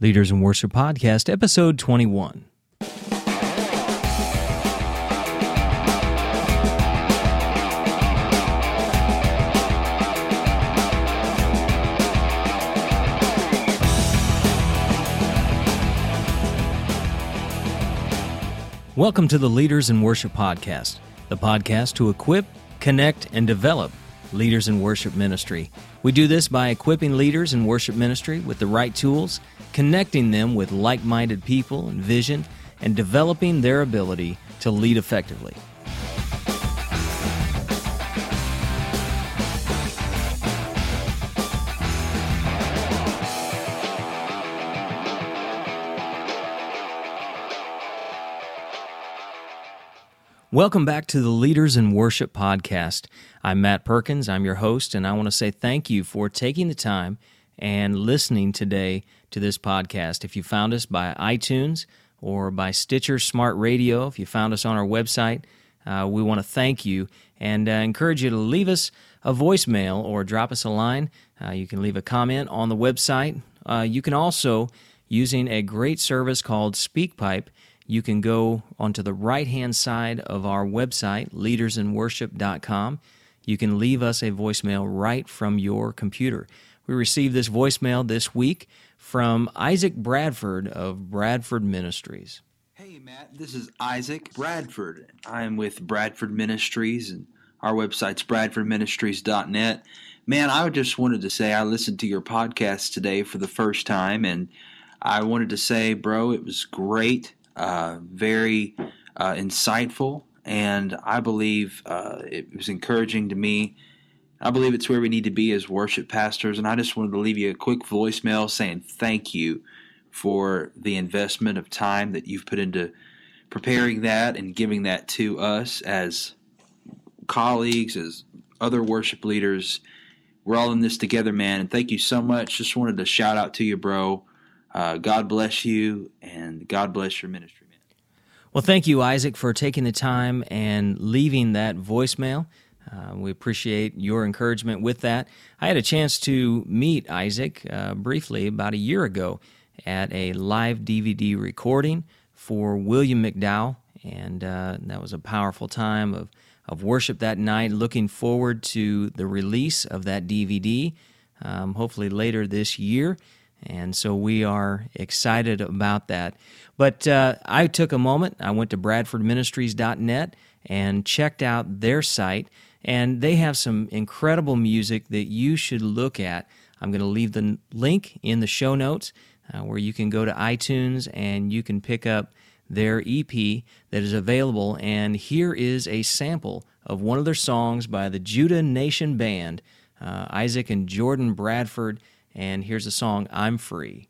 Leaders in Worship Podcast, episode 21. Welcome to the Leaders in Worship Podcast, the podcast to equip, connect, and develop leaders in worship ministry. We do this by equipping leaders in worship ministry with the right tools, connecting them with like minded people and vision, and developing their ability to lead effectively. Welcome back to the Leaders in Worship podcast. I'm Matt Perkins. I'm your host, and I want to say thank you for taking the time and listening today to this podcast. If you found us by iTunes or by Stitcher Smart Radio, if you found us on our website, uh, we want to thank you and uh, encourage you to leave us a voicemail or drop us a line. Uh, you can leave a comment on the website. Uh, you can also, using a great service called SpeakPipe, you can go onto the right hand side of our website, leadersinworship.com. You can leave us a voicemail right from your computer. We received this voicemail this week from Isaac Bradford of Bradford Ministries. Hey, Matt, this is Isaac Bradford. I am with Bradford Ministries, and our website's bradfordministries.net. Man, I just wanted to say I listened to your podcast today for the first time, and I wanted to say, bro, it was great uh, very uh, insightful, and I believe uh, it was encouraging to me. I believe it's where we need to be as worship pastors, and I just wanted to leave you a quick voicemail saying thank you for the investment of time that you've put into preparing that and giving that to us as colleagues, as other worship leaders. We're all in this together, man, and thank you so much. Just wanted to shout out to you, bro. Uh, God bless you, and God bless your ministry, man. Well, thank you, Isaac, for taking the time and leaving that voicemail. Uh, we appreciate your encouragement with that. I had a chance to meet Isaac uh, briefly about a year ago at a live DVD recording for William McDowell, and uh, that was a powerful time of, of worship that night. Looking forward to the release of that DVD, um, hopefully later this year. And so we are excited about that. But uh, I took a moment, I went to bradfordministries.net and checked out their site, and they have some incredible music that you should look at. I'm going to leave the link in the show notes uh, where you can go to iTunes and you can pick up their EP that is available. And here is a sample of one of their songs by the Judah Nation Band, uh, Isaac and Jordan Bradford. And here's the song, I'm Free.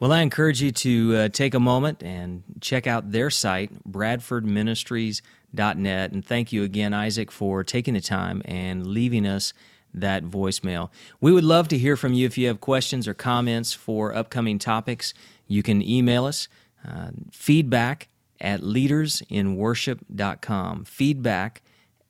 Well, I encourage you to uh, take a moment and check out their site, bradfordministries.net. And thank you again, Isaac, for taking the time and leaving us that voicemail. We would love to hear from you if you have questions or comments for upcoming topics. You can email us uh, feedback at leadersinworship.com. Feedback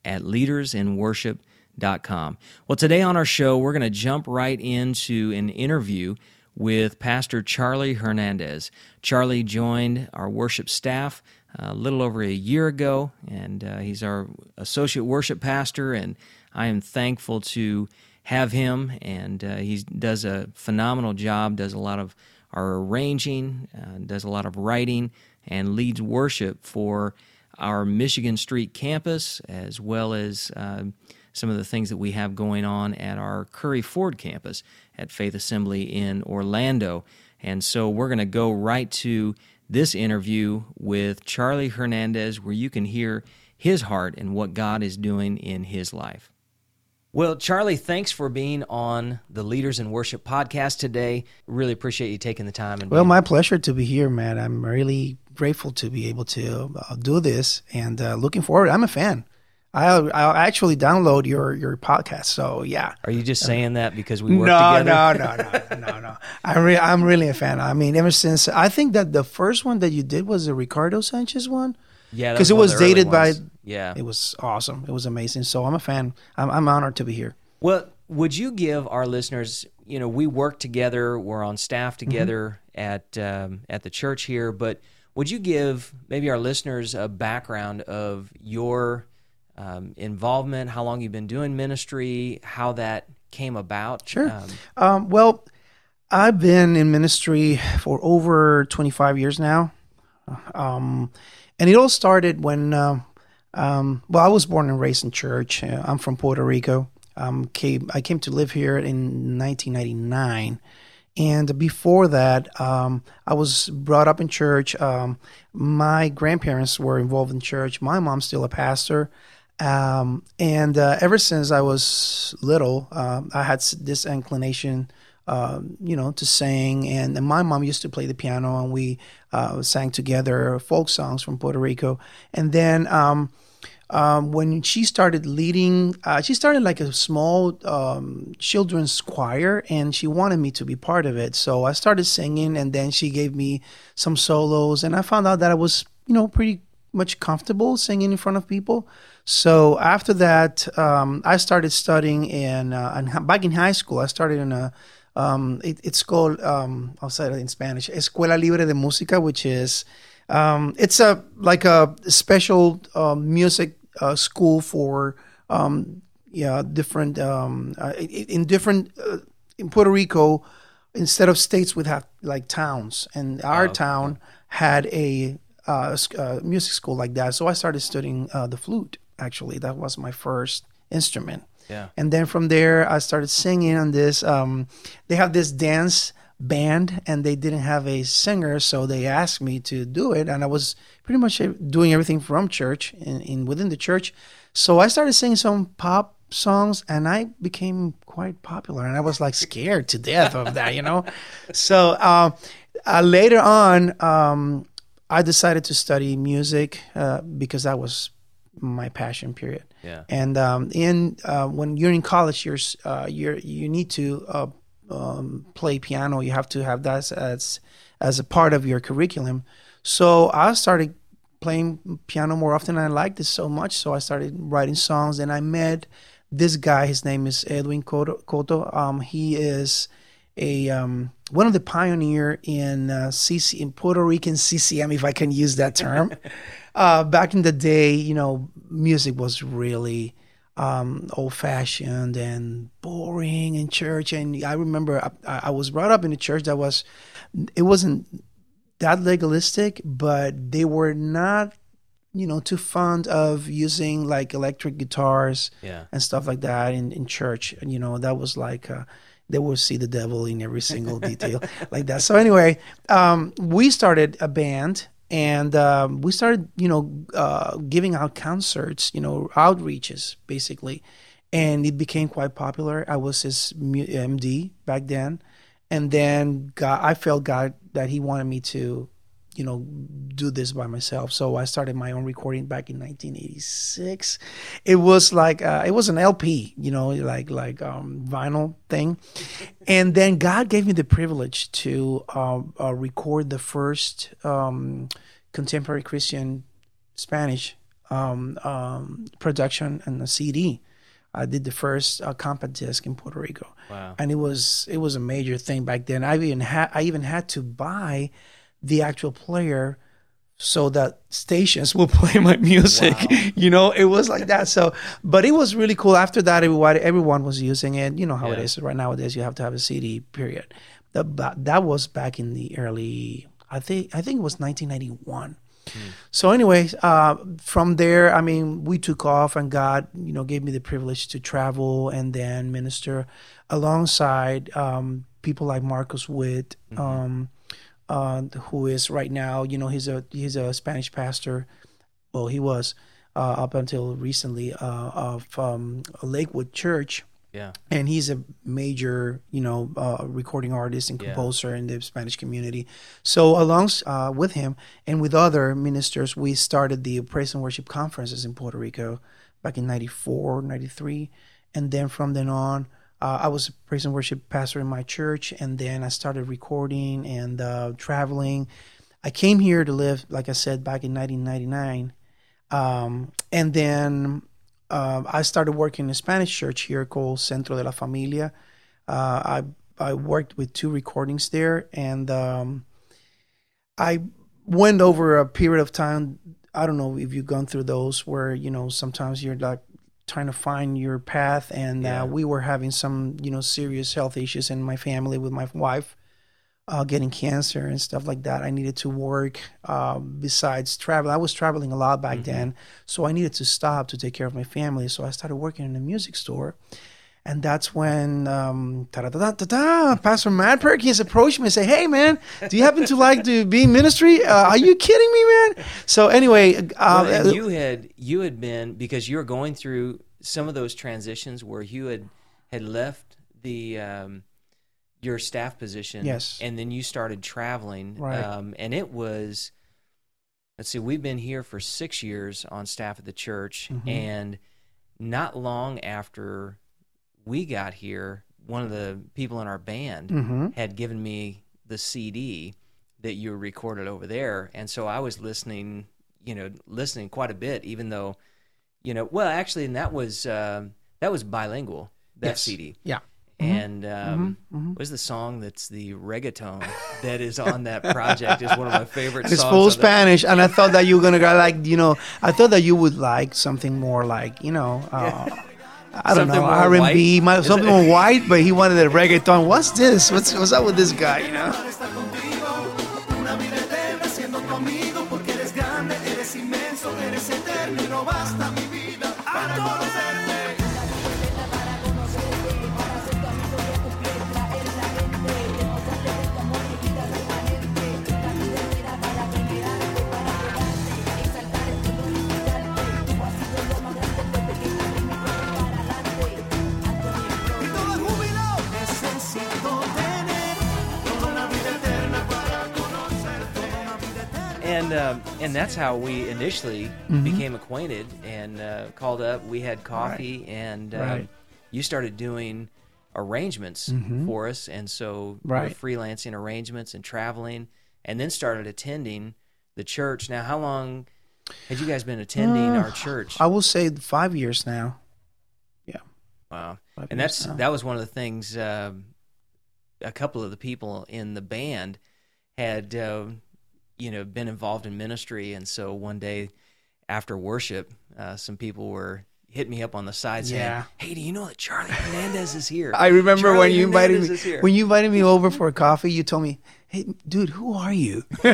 at leadersinworship.com. Well, today on our show, we're going to jump right into an interview with Pastor Charlie Hernandez. Charlie joined our worship staff a little over a year ago, and uh, he's our associate worship pastor, and I am thankful to have him, and uh, he does a phenomenal job, does a lot of our arranging, uh, does a lot of writing, and leads worship for our Michigan Street campus, as well as uh, some of the things that we have going on at our Curry Ford campus at Faith Assembly in Orlando. And so we're going to go right to this interview with Charlie Hernandez, where you can hear his heart and what God is doing in his life. Well, Charlie, thanks for being on the Leaders in Worship podcast today. Really appreciate you taking the time. And well, my pleasure to be here, man. I'm really grateful to be able to uh, do this and uh, looking forward. I'm a fan. I'll, I'll actually download your your podcast. So yeah. Are you just saying that because we work no, together? No, no, no, no, no. I'm re- I'm really a fan. I mean, ever since I think that the first one that you did was the Ricardo Sanchez one. Yeah, because it was dated by. Yeah, it was awesome. It was amazing. So I'm a fan. I'm, I'm honored to be here. Well, would you give our listeners? You know, we work together. We're on staff mm-hmm. together mm-hmm. at um, at the church here. But would you give maybe our listeners a background of your um, involvement, how long you've been doing ministry, how that came about? Sure. Um, um, well, I've been in ministry for over 25 years now. Um, and it all started when, uh, um, well, I was born and raised in church. Uh, I'm from Puerto Rico. Um, came, I came to live here in 1999. And before that, um, I was brought up in church. Um, my grandparents were involved in church. My mom's still a pastor. Um, and uh, ever since I was little, uh, I had this inclination, uh, you know, to sing. And, and, my mom used to play the piano, and we uh, sang together folk songs from Puerto Rico. And then um, um, when she started leading, uh, she started like a small um, children's choir, and she wanted me to be part of it. So I started singing, and then she gave me some solos, and I found out that I was, you know, pretty much comfortable singing in front of people. So after that, um, I started studying in, uh, in, back in high school. I started in a um, it, it's called um, I'll say it in Spanish, Escuela Libre de Música, which is um, it's a like a special uh, music uh, school for um, yeah different um, uh, in different uh, in Puerto Rico. Instead of states, would have like towns, and our oh, town had a uh, uh, music school like that. So I started studying uh, the flute. Actually, that was my first instrument. Yeah. And then from there, I started singing on this. Um, they have this dance band, and they didn't have a singer, so they asked me to do it, and I was pretty much doing everything from church in, in within the church. So I started singing some pop songs and I became quite popular and I was like scared to death of that, you know? So uh, uh, later on, um, I decided to study music uh, because that was my passion period. Yeah. And um, in uh, when you're in college, you're uh, you're you need to uh, um, play piano. You have to have that as as a part of your curriculum. So I started playing piano more often. I liked it so much, so I started writing songs. And I met this guy. His name is Edwin Cotto. Um, he is a um, one of the pioneer in uh, CC in Puerto Rican CCM, if I can use that term. uh, back in the day, you know, music was really um, old fashioned and boring in church. And I remember I, I, was brought up in a church that was, it wasn't that legalistic, but they were not, you know, too fond of using like electric guitars yeah. and stuff like that in, in church. And, you know, that was like, uh, they will see the devil in every single detail like that. So anyway, um, we started a band and um, we started, you know, uh, giving out concerts, you know, outreaches basically, and it became quite popular. I was his MD back then, and then God, I felt God that He wanted me to you know do this by myself. So i started my own recording back in 1986 it was like uh, it was an lp you know like like um, vinyl thing. And then god gave me the privilege to uh, uh, record the first um, contemporary christian spanish um, um production and a cd I did the first uh, compact disc in Puerto Rico, wow. and it was it was a major thing back then. I even had I even had to buy the actual player so that stations will play my music. Wow. You know, it was like that. So, but it was really cool. After that, everyone everyone was using it. You know how yeah. it is right nowadays. You have to have a CD. Period. That that was back in the early. I think I think it was 1991. So, anyways, uh, from there, I mean, we took off, and God, you know, gave me the privilege to travel and then minister alongside um, people like Marcos Witt, um, uh, who is right now, you know, he's a he's a Spanish pastor. Well, he was uh, up until recently uh, of um, Lakewood Church Yeah. and he's a major, you know, uh, recording artist and Yeah. composer in the Spanish community. So, along uh, with him and with other ministers, we started the Praise and Worship conferences in Puerto Rico back in 94, 93. And then from then on, uh, I was a praise and worship pastor in my church. And then I started recording and uh, traveling. I came here to live, like I said, back in 1999. Um, and then uh, I started working in a Spanish church here called Centro de la Familia. Uh, I I worked with two recordings there, and um, I went over a period of time. I don't know if you've gone through those where you know sometimes you're like trying to find your path, and Yeah. uh, we were having some you know serious health issues in my family with my wife. Uh, getting cancer and stuff like that. I needed to work um, besides travel. I was traveling a lot back then, so I needed to stop to take care of my family. So I started working in a music store, and that's when um, Pastor Matt Perkins approached me and said, "Hey, man, do you happen to like to be in ministry? Uh, are you kidding me, man?" So anyway, uh, Well, and you had you had been because you were going through some of those transitions where you had had left the um, your staff position, Yes. and then you started traveling, Right. um, and it was. Let's see, we've been here for six years on staff at the church, Mhm. and not long after we got here, one of the people in our band Mhm. had given me the CD that you recorded over there, and so I was listening, you know, listening quite a bit, even though, you know, well, actually, and that was um that was bilingual that Yes. CD, yeah, and um, mhm. what is the song that's the reggaeton that is on that project is one of my favorite. And it's songs full Spanish, and I thought that you were gonna go like you know, I thought that you would like something more like you know. Uh, I don't Something know R and B, something more white, but he wanted a reggaeton. What's this? What's what's up with this guy? You know. And um, and that's how we initially Mm-hmm. became acquainted and uh, called up. We had coffee, and um, Right. you started doing arrangements for us, and so Mm-hmm. Right. freelancing arrangements and traveling, and then started attending the church. Now, how long had you guys been attending Uh, our church? I will say five years now. Yeah. Wow, Five and that's now. that was one of the things. Um, a couple of the people in the band had, uh, you know, been involved in ministry, and so one day after worship, uh, some people were hit me up on the side saying, Yeah. "Hey, do you know that Charlie Hernandez is here?" I remember Charlie when you invited me when you invited me over for a coffee. You told me, "Hey, dude, who are you?"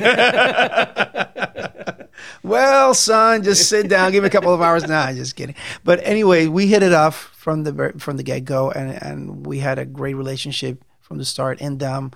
well, son, just sit down. Give me a couple of hours. Nah, just kidding. But anyway, we hit it off from the from the get go, and and we had a great relationship from the start. And um,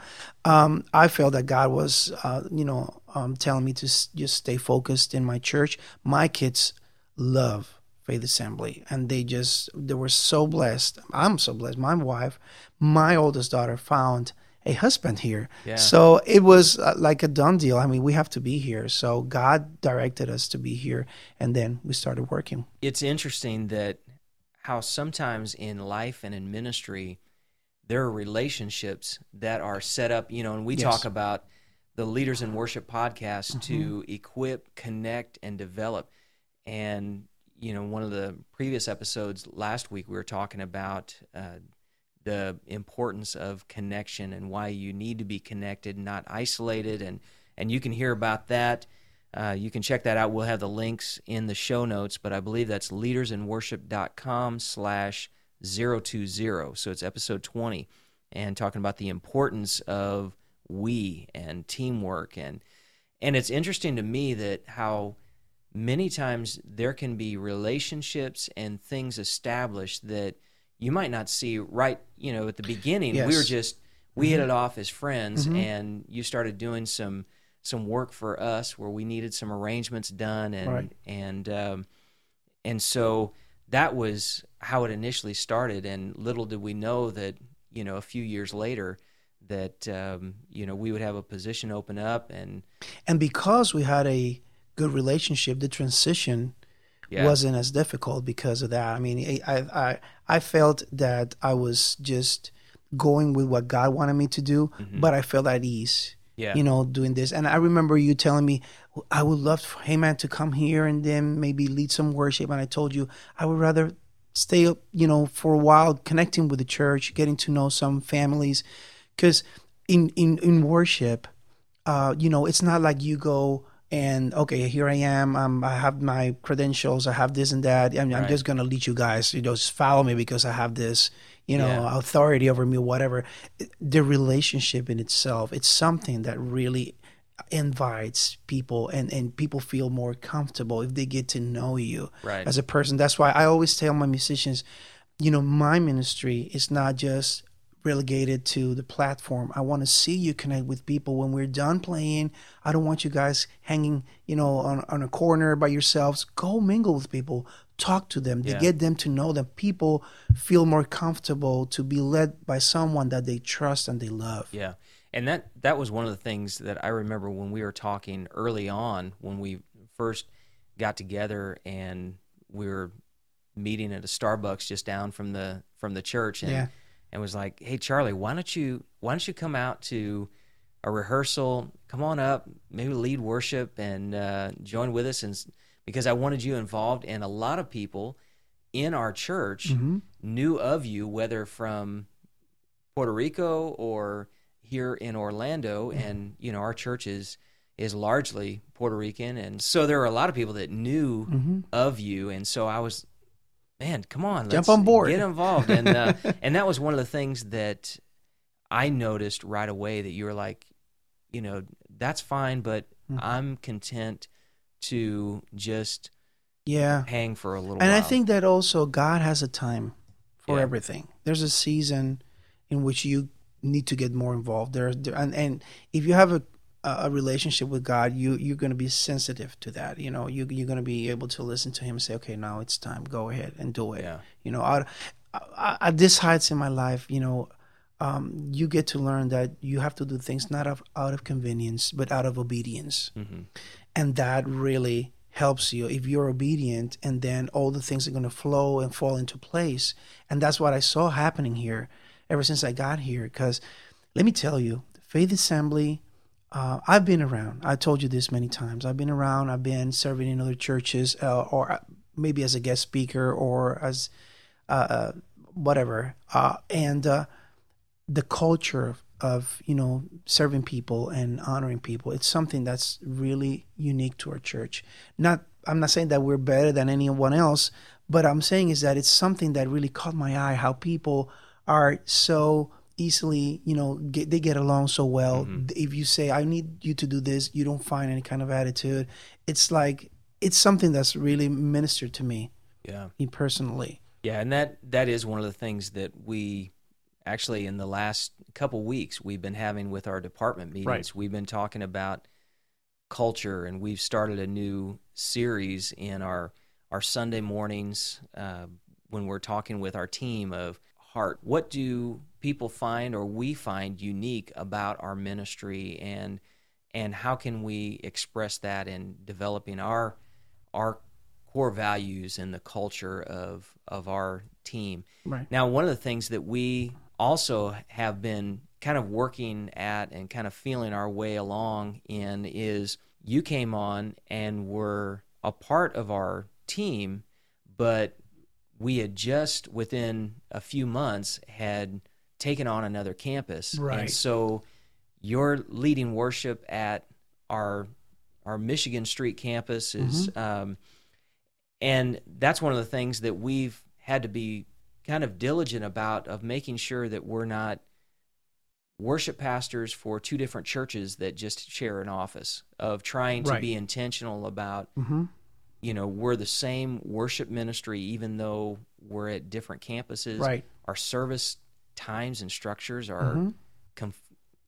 um, I felt that God was, uh, you know, um, telling me to s- just stay focused in my church. My kids love Faith Assembly, and they just they were so blessed. I'm so blessed. My wife, my oldest daughter, found a husband here. Yeah. So it was uh, like a done deal. I mean, we have to be here. So God directed us to be here, and then we started working. it's interesting that how sometimes in life and in ministry there are relationships that are set up you know and we Yes. Talk about the leaders in worship podcast to equip connect and develop and you know one of the previous episodes last week we were talking about uh, the importance of connection and why you need to be connected not isolated and and you can hear about that uh, you can check that out. We'll have the links in the show notes, but I believe that's leadersinworship.com slash 020. So it's episode 20 and talking about the importance of we and teamwork. And and it's interesting to me that how many times there can be relationships and things established that you might not see right you know at the beginning. We were just we hit it off as friends Mhm. and you started doing some some work for us where we needed some arrangements done and Right. and um, and so that was how it initially started. And little did we know that you know a few years later that um, you know we would have a position open up and And because we had a good relationship, the transition yeah wasn't as difficult because of that. I mean, I, I I felt that I was just going with what God wanted me to do, but I felt at ease. yeah You know, doing this, and I remember you telling me, "I would love, for, hey man, to come here and then maybe lead some worship." And I told you, I would rather stay, you know, for a while, connecting with the church, getting to know some families, because in in in worship, uh, you know, it's not like you go and okay, here I am. Um, I have my credentials. I have this and that. I'm, I'm just gonna lead you guys. You know, just follow me because I have this, you know, Yeah. authority over me, whatever. The relationship in itself, it's something that really invites people, and and people feel more comfortable if they get to know you right as a person. That's why I always tell my musicians, you know, my ministry is not just relegated to the platform. I want to see you connect with people when we're done playing. I don't want you guys hanging, you know, on, on a corner by yourselves. Go mingle with people, talk to them, to get them to know them. People feel more comfortable to be led by someone that they trust and they love. Yeah. And that that was one of the things that I remember when we were talking early on when we first got together and we were meeting at a Starbucks just down from the from the church and Yeah. And was like, "Hey Charlie, why don't you why don't you come out to a rehearsal? Come on up, maybe lead worship and uh, join with us and because I wanted you involved and a lot of people in our church Mhm. knew of you whether from Puerto Rico or here in Orlando, and you know our church is is largely Puerto Rican, and so there are a lot of people that knew Mhm. of you, and so I was, man, come on, Jump let's on board. get involved, and uh, and that was one of the things that I noticed right away that you were like, you know, that's fine, but Mhm. I'm content to just Yeah. hang for a little And while. I think that also God has a time for Yeah. everything. There's a season in which you need to get more involved. There, there and, and if you have a a relationship with God, you you're going to be sensitive to that. You know, you you're going to be able to listen to Him and say, "Okay, now it's time. Go ahead and do it." Yeah. You know, at, at this heights in my life, you know, um, you get to learn that you have to do things not of, out of convenience, but out of obedience Mhm. and that really helps you if you're obedient and then all the things are going to flow and fall into place and that's what i saw happening here ever since i got here because let me tell you faith assembly uh, i've been around. I told you this many times. I've been around. I've been serving in other churches uh, or maybe as a guest speaker or as uh, whatever. Uh, and uh, the culture of, of you know serving people and honoring people it's something that's really unique to our church. Not i'm not saying that we're better than anyone else but i'm saying is that it's something that really caught my eye how people are so easily you know get, they get along so well if you say i need you to do this you don't find any kind of attitude it's like it's something that's really ministered to me yeah. me personally Yeah, and that that is one of the things that we actually in the last couple weeks we've been having with our department meetings. Right. We've been talking about culture, and we've started a new series in our our Sunday mornings uh, when we're talking with our team of heart. What do people find or we find unique about our ministry, and and how can we express that in developing our our core values and the culture of of our team. right Now, one of the things that we also have been kind of working at and kind of feeling our way along in is you came on and were a part of our team, but we had just within a few months had taken on another campus. And Right. so you're leading worship at our our Michigan Street campus is um, and that's one of the things that we've had to be kind of diligent about of making sure that we're not worship pastors for two different churches that just share an office of trying to Right. be intentional about hmm you know we're the same worship ministry even though we're at different campuses Right. our service times and structures are Mhm. com-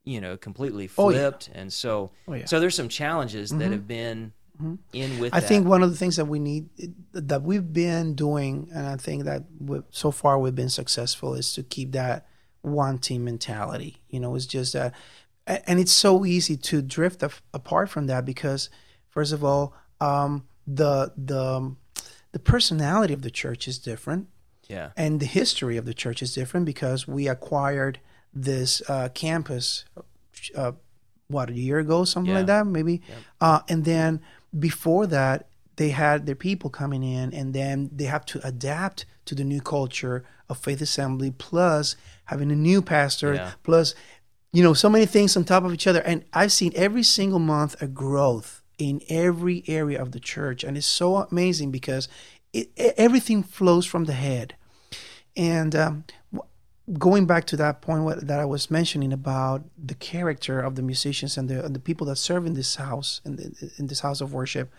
you know completely Oh, yeah. flipped and so Oh, yeah. so there's some challenges that Mhm. have been Mhm. in with I that. think one of the things that we need that we've been doing, and I think that so far we've been successful, is to keep that one team mentality. You know, it's just that, and it's so easy to drift apart from that because, first of all, um, the the the personality of the church is different yeah. And the history of the church is different because we acquired this uh, campus uh, what a year ago something like that maybe? Uh, and then before that they had their people coming in and then they have to adapt to the new culture of faith assembly plus having a new pastor Yeah. plus you know so many things on top of each other. And i've seen every single month a growth in every area of the church. And it's so amazing because it, everything flows from the head and um, going back to that point what, that I was mentioning about the character of the musicians and the, and the people that serve in this house in, the, in this house of worship,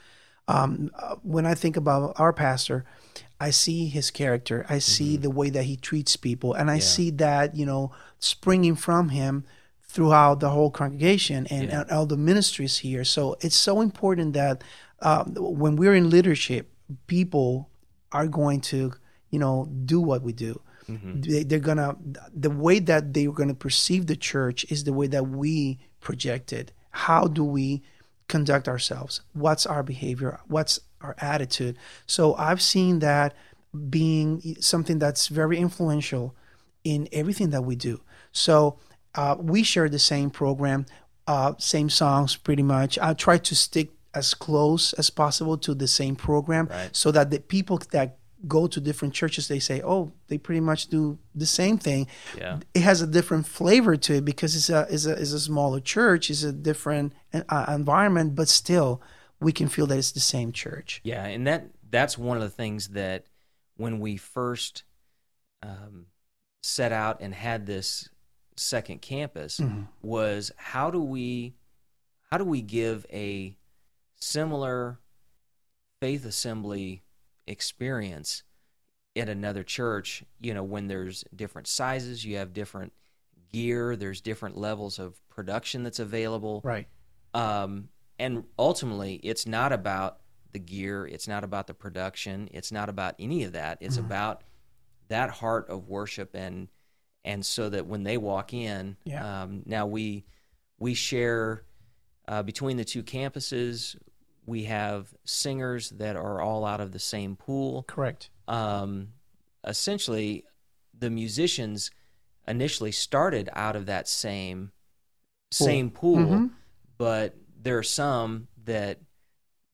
um, uh, when I think about our pastor, I see his character. I see the way that he treats people, and I see that you know springing from him throughout the whole congregation and, Yeah. and all the ministries here. So it's so important that um, when we're in leadership, people are going to you know do what we do. They, they're gonna the way that they're gonna perceive the church is the way that we project it how do we conduct ourselves? What's our behavior? What's our attitude? So i've seen that being something that's very influential in everything that we do. So uh, we share the same program uh, same songs pretty much. I try to stick as close as possible to the same program Right. so that the people that go to different churches they say oh they pretty much do the same thing Yeah. it has a different flavor to it because it's a is a, is a smaller church it's a different uh, environment but still we can feel that it's the same church Yeah, and that that's one of the things that when we first um, set out and had this second campus Mm-hmm. was how do we how do we give a similar faith assembly experience at another church you know when there's different sizes you have different gear there's different levels of production that's available. Right. Um, and ultimately it's not about the gear it's not about the production it's not about any of that. It's about that heart of worship and and so that when they walk in Yeah. um, now we we share uh, between the two campuses we have singers that are all out of the same pool correct um, essentially the musicians initially started out of that same Pool. same pool, Mhm. but there are some that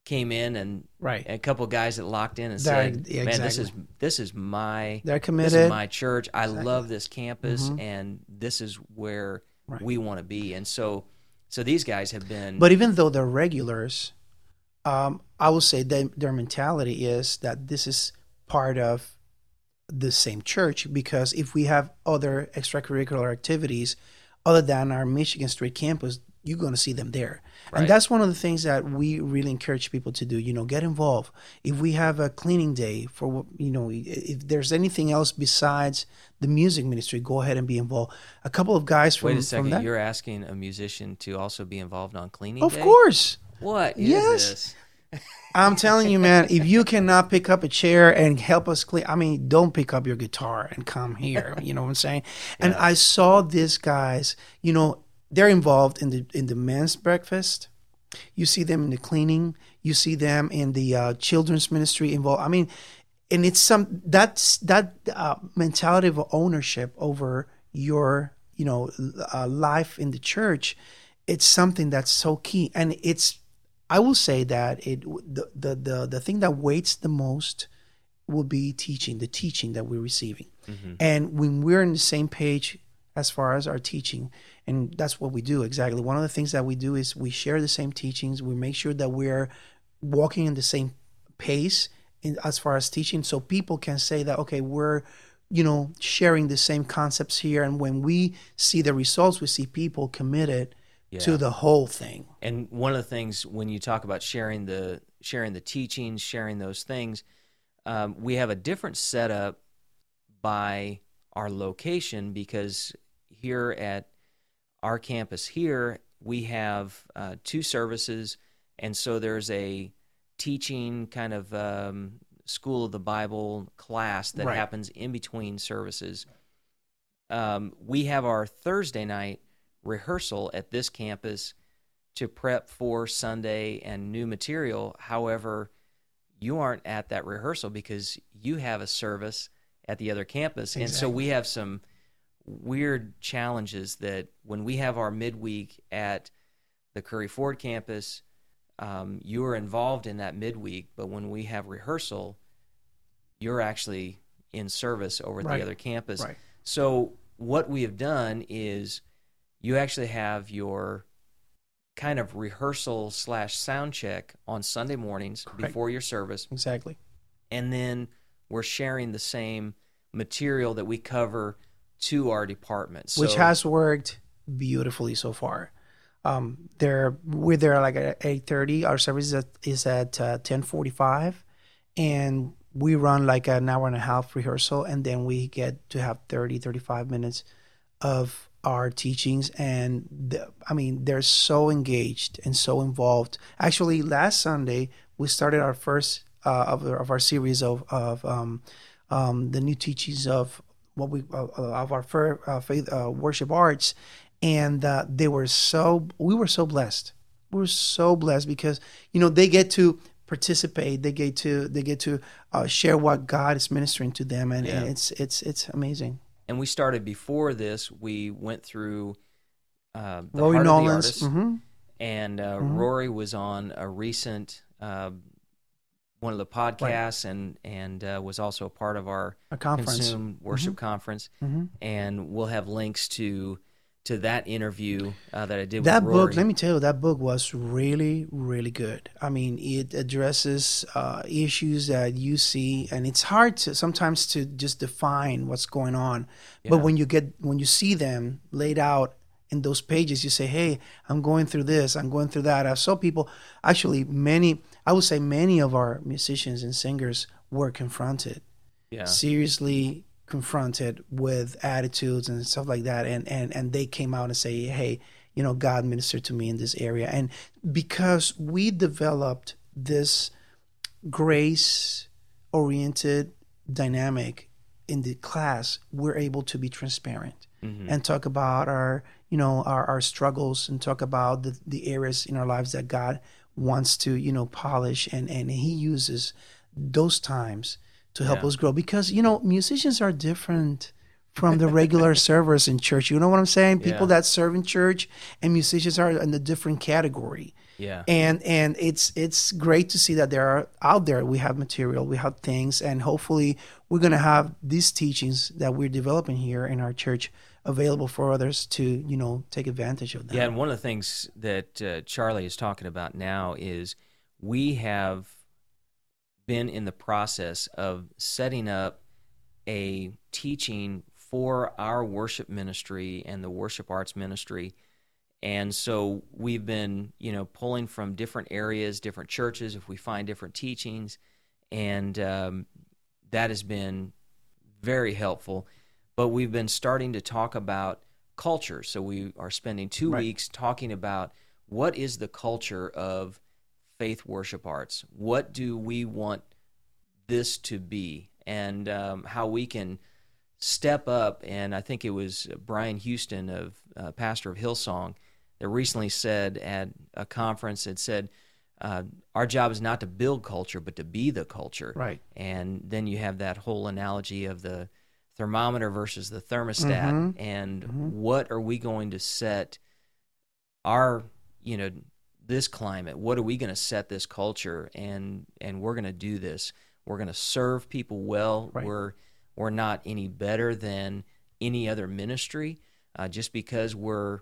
came in and right a couple of guys that locked in and That- said, "Man, this is this is my they're this committed is my church. I Exactly. love this campus, Mhm. and this is where Right. we want to be." And so, so these guys have been, But even though they're regulars, um, I will say that their mentality is that this is part of the same church because if we have other extracurricular activities other than our Michigan Street campus, you're going to see them there. Right. And that's one of the things that we really encourage people to do, you know, get involved. If we have a cleaning day for, you know, if there's anything else besides the music ministry, go ahead and be involved. A couple of guys from, wait a second, you're asking a musician to also be involved on cleaning Of day? course. What is Yes. this? I'm telling you, man, if you cannot pick up a chair and help us clean, I mean, don't pick up your guitar and come here. You know what I'm saying? And I saw these guys, you know, they're involved in the in the men's breakfast. You see them in the cleaning. You see them in the uh, children's ministry involved. I mean, and it's some that's that uh, mentality of ownership over your you know uh, life in the church. It's something that's so key, and it's I will say that it the the the, the thing that weights the most will be teaching, the teaching that we're receiving. Mm-hmm. And when we're on the same page as far as our teaching, and that's what we do exactly. One of the things that we do is we share the same teachings. We make sure that we're walking in the same pace in, as far as teaching, so people can say that okay, we're you know, sharing the same concepts here. And when we see the results, we see people committed Yeah. to the whole thing. And one of the things when you talk about sharing the sharing the teachings, sharing those things, um, we have a different setup by our location because here at our campus here we have uh, two services, and so there's a teaching kind of um, school of the Bible class that Right. happens in between services. Um, we have our Thursday night rehearsal at this campus to prep for Sunday and new material. However, you aren't at that rehearsal because you have a service at the other campus. And so we have some weird challenges that when we have our midweek at the Curry Ford campus, um, you are involved in that midweek, but when we have rehearsal, you're actually in service over at Right. the other campus. Right. So what we have done is you actually have your kind of rehearsal slash sound check on Sunday mornings Correct. before your service, Exactly. and then we're sharing the same material that we cover to our department. which has worked beautifully so far. Um, there we're there like at eight thirty. Our service is at, is at uh, ten forty five, and we run like an hour and a half rehearsal, and then we get to have 30, 35 minutes of our teachings. And the, I mean, they're so engaged and so involved. Actually, last Sunday we started our first uh, of, of our series of of um, um, the new teachings of what we uh, of our fir- uh, faith uh, worship arts, and uh, they were so we were so blessed. We were so blessed because you know they get to participate, they get to they get to uh, share what God is ministering to them, and, and it's it's it's amazing. And we started before this. We went through uh, the Rory Heart of the Noland's, Artist, hmm and uh, Mhm. Rory was on a recent uh, one of the podcasts, and and uh, was also a part of our a conference. Consume Worship Conference, hmm and we'll have links to to that interview uh, that I did That book, let me tell you, that book was really, really good. I mean, it addresses uh, issues that you see, and it's hard to sometimes to just define what's going on. But when you get when you see them laid out in those pages, you say, "Hey, I'm going through this. I'm going through that." I saw people, actually, many. I would say many of our musicians and singers were confronted yeah, seriously confronted with attitudes and stuff like that. And and and they came out and say hey you know god ministered to me in this area. And because we developed this grace oriented dynamic in the class we're able to be transparent Mhm. and talk about our you know our, our struggles and talk about the, the areas in our lives that god wants to you know polish. And and he uses those times to help Yeah. us grow because you know musicians are different from the regular servers in church you know what i'm saying people Yeah. that serve in church and musicians are in a different category yeah, and and it's it's great to see that there are out there we have material we have things and hopefully we're going to have these teachings that we're developing here in our church available for others to you know take advantage of them yeah. And one of the things that uh, Charlie is talking about now is we have been in the process of setting up a teaching for our worship ministry and the worship arts ministry. And so we've been, you know, pulling from different areas, different churches, if we find different teachings, and um, that has been very helpful. But we've been starting to talk about culture. So we are spending two Right. weeks talking about what is the culture of faith worship arts? What do we want this to be? And um, how we can step up. And I think it was Brian Houston, of uh, pastor of Hillsong, that recently said at a conference, had said, uh, our job is not to build culture, but to be the culture. right And then you have that whole analogy of the thermometer versus the thermostat. Mhm. And Mhm. what are we going to set our, you know, this climate? What are we going to set this culture? And and we're going to do this. We're going to serve people well. Right. We're we're not any better than any other ministry. Uh, just because we're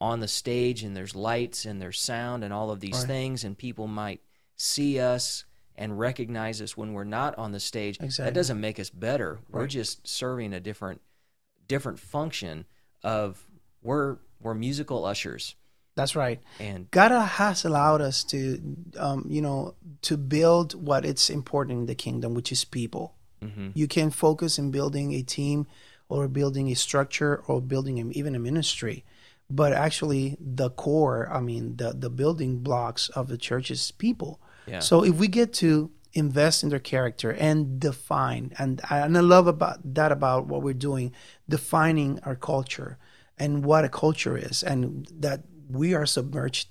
on the stage and there's lights and there's sound and all of these Right. things, and people might see us and recognize us when we're not on the stage. Exactly. That doesn't make us better. We're just serving a different different function of we're we're musical ushers That's right. and God has allowed us to, um, you know, to build what it's important in the kingdom, which is people. You can focus in building a team, or building a structure, or building a, even a ministry, but actually the core, I mean, the the building blocks of the church is people. Yeah. So if we get to invest in their character and define, and and I love about that about what we're doing, defining our culture and what a culture is, and that we are submerged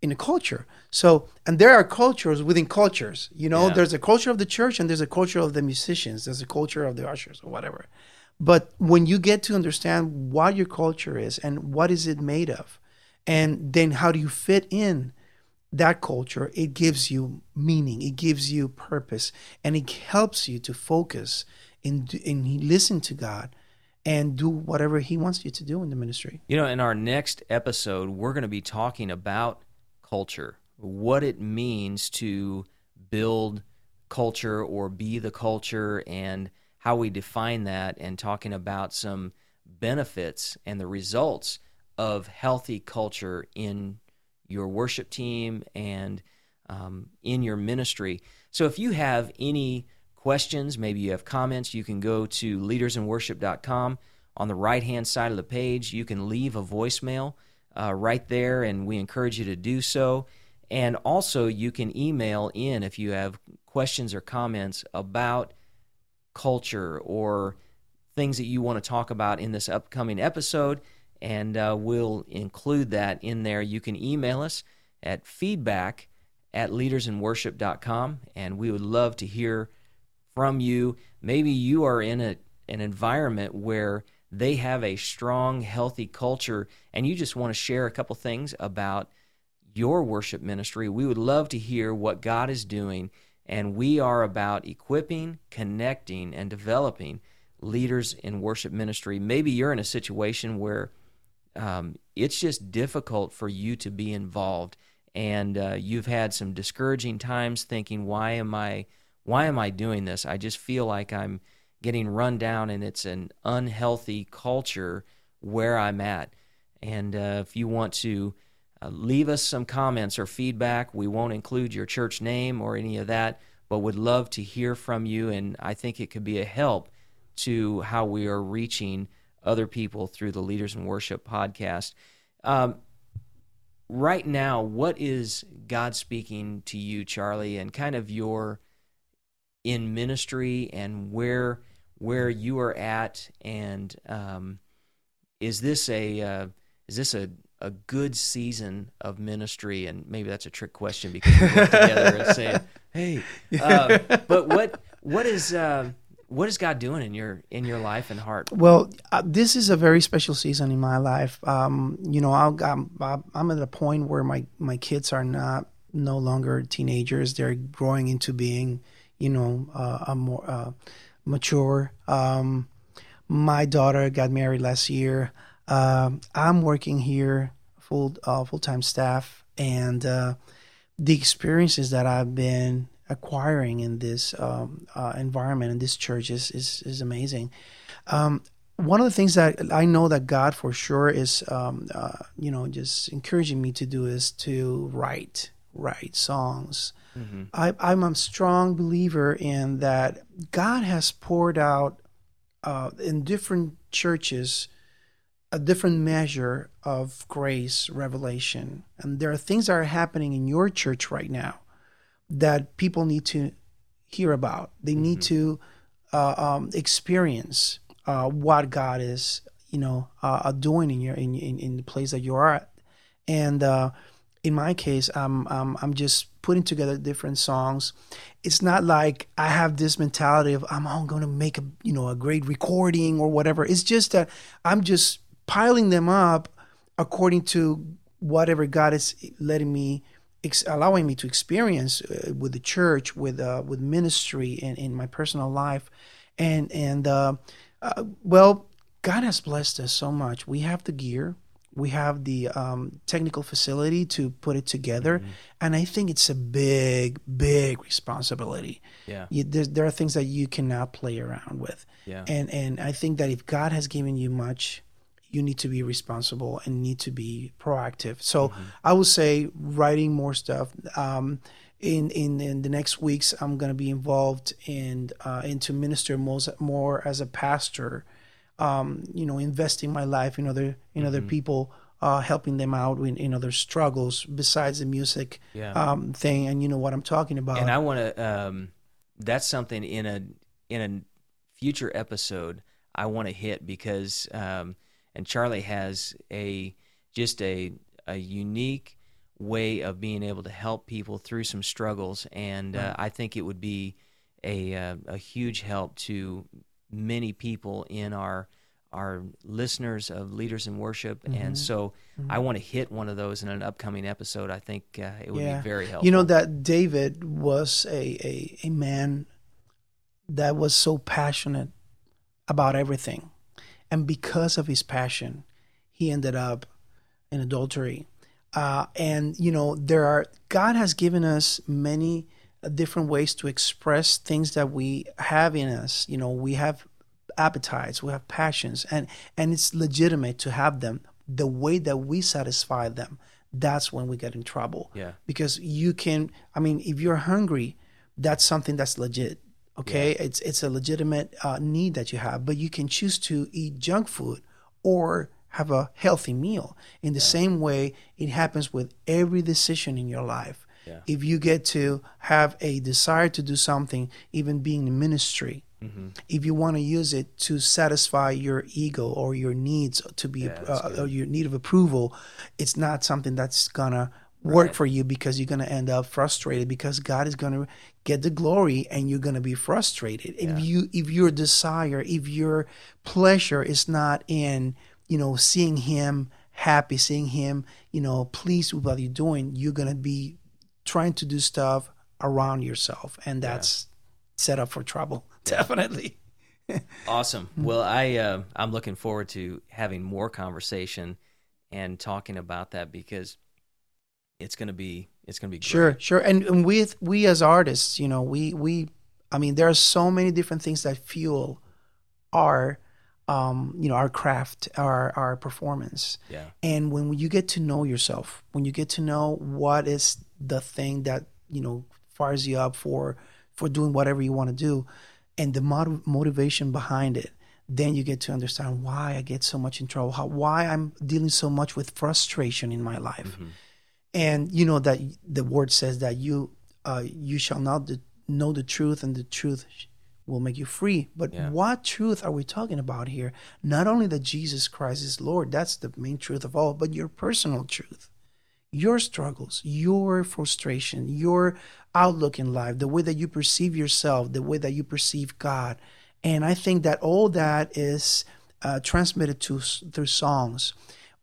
in a culture. So, and there are cultures within cultures. You know, Yeah. there's a culture of the church, and there's a culture of the musicians. There's a culture of the ushers, or whatever. But when you get to understand what your culture is and what is it made of, and then how do you fit in that culture, it gives you meaning, it gives you purpose, and it helps you to focus and and listen to God and do whatever He wants you to do in the ministry. You know, in our next episode, we're going to be talking about culture, what it means to build culture or be the culture, and how we define that, and talking about some benefits and the results of healthy culture in your worship team and um, in your ministry. So if you have any questions, maybe you have comments, you can go to leadersinworship.com. On the right hand side of the page, you can leave a voicemail uh, right there, and we encourage you to do so. And also, you can email in if you have questions or comments about culture or things that you want to talk about in this upcoming episode, and uh, we'll include that in there. You can email us at feedback at leadersinworship.com, and we would love to hear from you. Maybe you are in a, an environment where they have a strong, healthy culture, and you just want to share a couple things about your worship ministry. We would love to hear what God is doing, and we are about equipping, connecting, and developing leaders in worship ministry. Maybe you're in a situation where um, it's just difficult for you to be involved, and uh, you've had some discouraging times thinking, "Why am I? Why am I doing this? I just feel like I'm getting run down, and it's an unhealthy culture where I'm at." And uh, if you want to uh, leave us some comments or feedback, we won't include your church name or any of that, but would love to hear from you. And I think it could be a help to how we are reaching other people through the Leaders in Worship podcast. Um, right now, what is God speaking to you, Charlie, and kind of your in ministry and where where you are at, and um, is this a uh, is this a a good season of ministry? And maybe that's a trick question because we work together and saying, "Hey," uh, but what what is uh, what is God doing in your in your life and heart? Well, uh, this is a very special season in my life. Um, you know, I'll, I'm I'm at a point where my my kids are not no longer teenagers; they're growing into being, you know, uh, a more uh, mature. Um, my daughter got married last year. Um, I'm working here full uh, full time staff, and uh, the experiences that I've been acquiring in this um, uh, environment in this church is is, is amazing. Um, one of the things that I know that God for sure is, um, uh, you know, just encouraging me to do is to write, write songs. I, I'm a strong believer in that God has poured out uh, in different churches a different measure of grace, revelation, and there are things that are happening in your church right now that people need to hear about. They need to uh, um, experience uh, what God is, you know, uh, doing in your in, in in the place that you are at. And uh, in my case, I'm I'm I'm just putting together different songs. It's not like I have this mentality of I'm all going to make a you know a great recording or whatever. It's just that I'm just piling them up according to whatever God is letting me ex- allowing me to experience uh, with the church, with uh, with ministry, and in my personal life, and and uh, uh, well, God has blessed us so much. We have the gear, we have the um, technical facility to put it together, Mm-hmm. and I think it's a big, big responsibility. Yeah. You, there, there are things that you cannot play around with, Yeah. and and I think that if God has given you much, you need to be responsible and need to be proactive. So Mm-hmm. I would say writing more stuff. Um, in, in in the next weeks, I'm gonna be involved in uh, into minister more, more as a pastor. Um, you know, investing my life in other in other Mm-hmm. people, uh, helping them out in, in other struggles besides the music Yeah. um, thing. And you know what I'm talking about. and I want to. Um, that's something in a in a future episode I want to hit because um, and Charlie has a just a a unique way of being able to help people through some struggles, and uh, I think it would be a uh, a huge help to many people in our our listeners of leaders in worship, Mm-hmm. and so I want to hit one of those in an upcoming episode. I think uh, it would Yeah. be very helpful. You know that David was a, a, a man that was so passionate about everything. And because of his passion, he ended up in adultery. Uh, and, you know, there are, God has given us many different ways to express things that we have in us. You know, we have appetites, we have passions, and, and it's legitimate to have them. The way that we satisfy them, that's when we get in trouble Yeah. because you can i mean if you're hungry that's something that's legit okay it's it's a legitimate uh, need that you have but you can choose to eat junk food or have a healthy meal in the same way it happens with every decision in your life Yeah. if you get to have a desire to do something even being in ministry Mm-hmm. if you want to use it to satisfy your ego or your needs to be that's uh, or your need of approval it's not something that's gonna work for you because you're gonna end up frustrated because god is gonna get the glory and you're gonna be frustrated if you if your desire if your pleasure is not in you know seeing him happy seeing him you know pleased with what you're doing you're gonna be trying to do stuff around yourself and that's set up for trouble definitely Awesome. Well, I uh, I'm looking forward to having more conversation and talking about that because it's gonna be it's gonna be great. Sure, sure. And, and with we as artists, you know, we we I mean, there are so many different things that fuel our um, you know, our craft, our our performance. Yeah. And when you get to know yourself, when you get to know what is the thing that, you know, fires you up for for doing whatever you want to do and the motiv- motivation behind it, then you get to understand why I get so much in trouble, how why I'm dealing so much with frustration in my life. And you know that the word says that you uh, you shall not the, know the truth and the truth will make you free. But Yeah. what truth are we talking about here? Not only that jesus christ is lord that's the main truth of all but your personal truth your struggles your frustration your outlook in life the way that you perceive yourself the way that you perceive god. And i think that all that is uh, transmitted to through songs.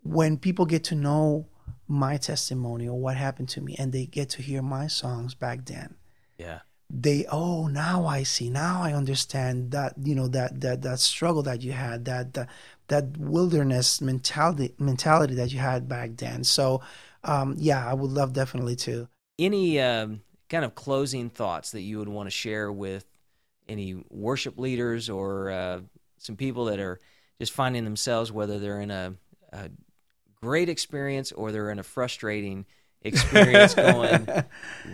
When people get to know my testimony or what happened to me and they get to hear my songs back then Yeah. they oh now i see. Now i understand that you know that that that struggle that you had that that, that wilderness mentality mentality that you had back then. So um yeah i would love definitely to Any um, kind of closing thoughts that you would want to share with any worship leaders or uh, some people that are just finding themselves whether they're in a, a great experience or they're in a frustrating experience going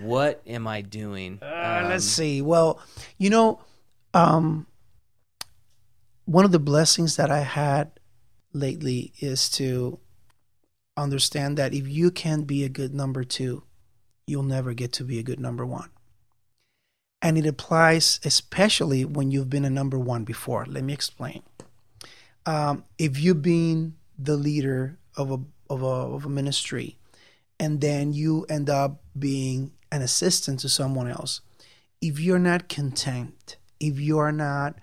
what am i doing Uh, Um, let's see. Well, you know, um, one of the blessings that I had lately is to understand that if you can't be a good number two, you'll never get to be a good number one. And it applies especially when you've been a number one before. Let me explain. Um, if you've been the leader of a, of a of a ministry, and then you end up being an assistant to someone else, if you're not content, if you're not,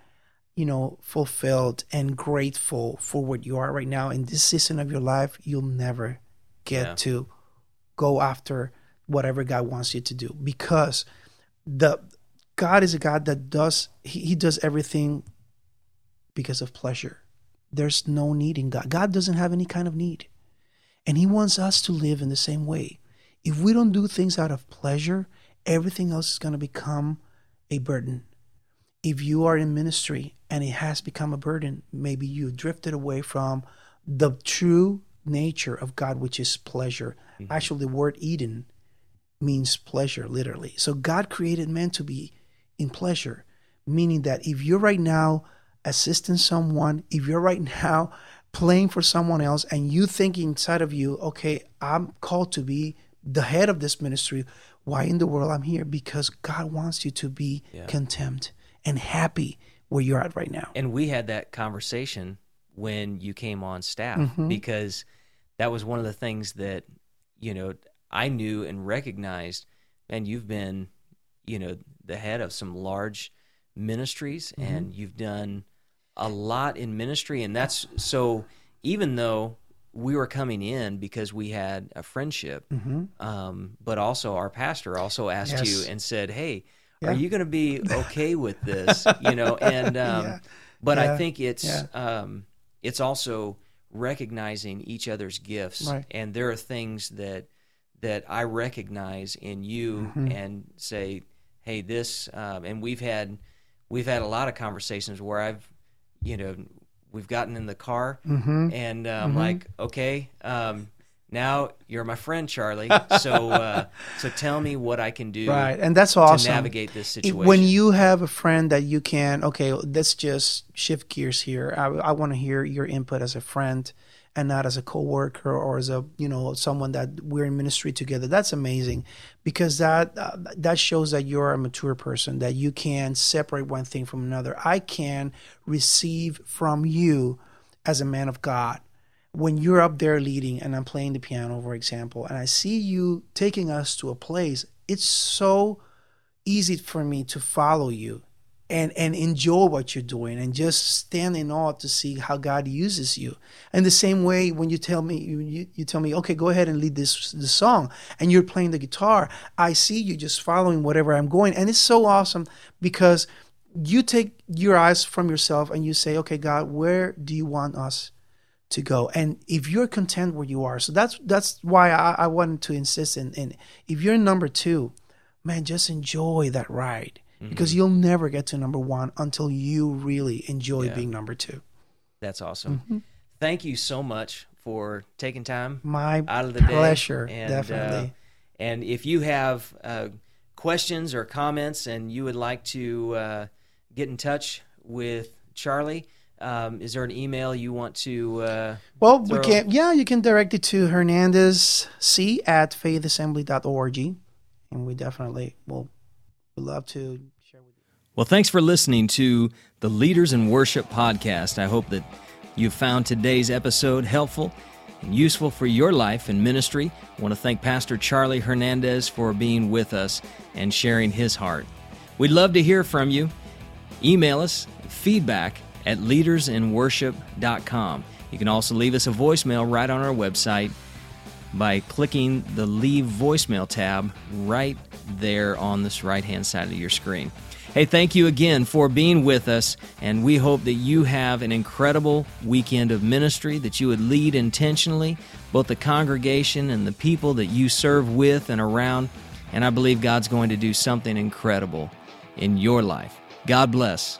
you know, fulfilled and grateful for what you are right now in this season of your life, you'll never get Yeah. to go after whatever God wants you to do because the God is a God that does he, he does everything because of pleasure. There's no need in God. God doesn't have any kind of need. And He wants us to live in the same way. If we don't do things out of pleasure, everything else is going to become a burden. If you are in ministry and it has become a burden, maybe you drifted away from the true nature of God, which is pleasure. Mm-hmm. Actually, the word Eden means pleasure, literally. So God created man to be in pleasure, meaning that if you're right now assisting someone, if you're right now playing for someone else, and you think inside of you, okay, I'm called to be the head of this ministry. Why in the world I'm here? Because God wants you to be content and happy where you're at right now. And we had that conversation when you came on staff Mm-hmm. because that was one of the things that, you know, I knew and recognized, and you've been, you know, the head of some large ministries Mm-hmm. and you've done a lot in ministry. And that's so, even though we were coming in because we had a friendship, um, but also our pastor also asked Mm-hmm. Yes. you and said, Hey, Yeah. are you going to be okay with this? you know, and, um, Yeah. but I think it's, Yeah. um, it's also recognizing each other's gifts Right. and there are things that that I recognize in you Mm-hmm. and say hey this um, and we've had we've had a lot of conversations where I've you know we've gotten in the car Mm-hmm. and uh, I'm like okay um, now you're my friend Charlie so uh, so tell me what I can do Right, and that's awesome to navigate this situation When you have a friend that you can, okay, let's just shift gears here. I, I want to hear your input as a friend and not as a coworker or as a you know someone that we're in ministry together. That's amazing because that uh, that shows that you're a mature person that you can separate one thing from another. I can receive from you as a man of God when you're up there leading and I'm playing the piano, for example, and I see you taking us to a place, it's so easy for me to follow you and and enjoy what you're doing and just stand in awe to see how God uses you. And the same way when you tell me you, you, tell me, okay, go ahead and lead this the song and you're playing the guitar, I see you just following whatever I'm going. And it's so awesome because you take your eyes from yourself and you say, okay, God, where do you want us to go. And if you're content where you are so that's that's why i, I wanted to insist in, in if you're number two man just enjoy that ride because you'll never get to number one until you really enjoy being number two. That's awesome. Mm-hmm. thank you so much for taking time my out of the day. pleasure And, definitely. uh, and if you have uh, questions or comments and you would like to uh, get in touch with Charlie, um, is there an email you want to? Uh, well we throw- can yeah you can direct it to hernandez c at faithassembly.org and we definitely will would love to share with you Well, thanks for listening to the Leaders in Worship podcast. I hope that you found today's episode helpful and useful for your life and ministry. I want to thank Pastor Charlie Hernandez for being with us and sharing his heart. We'd love to hear from you. Email us feedback at leadersinworship.com. You can also leave us a voicemail right on our website by clicking the Leave Voicemail tab right there on this right hand side of your screen. Hey, thank you again for being with us, and we hope that you have an incredible weekend of ministry, that you would lead intentionally both the congregation and the people that you serve with and around. And I believe God's going to do something incredible in your life. God bless.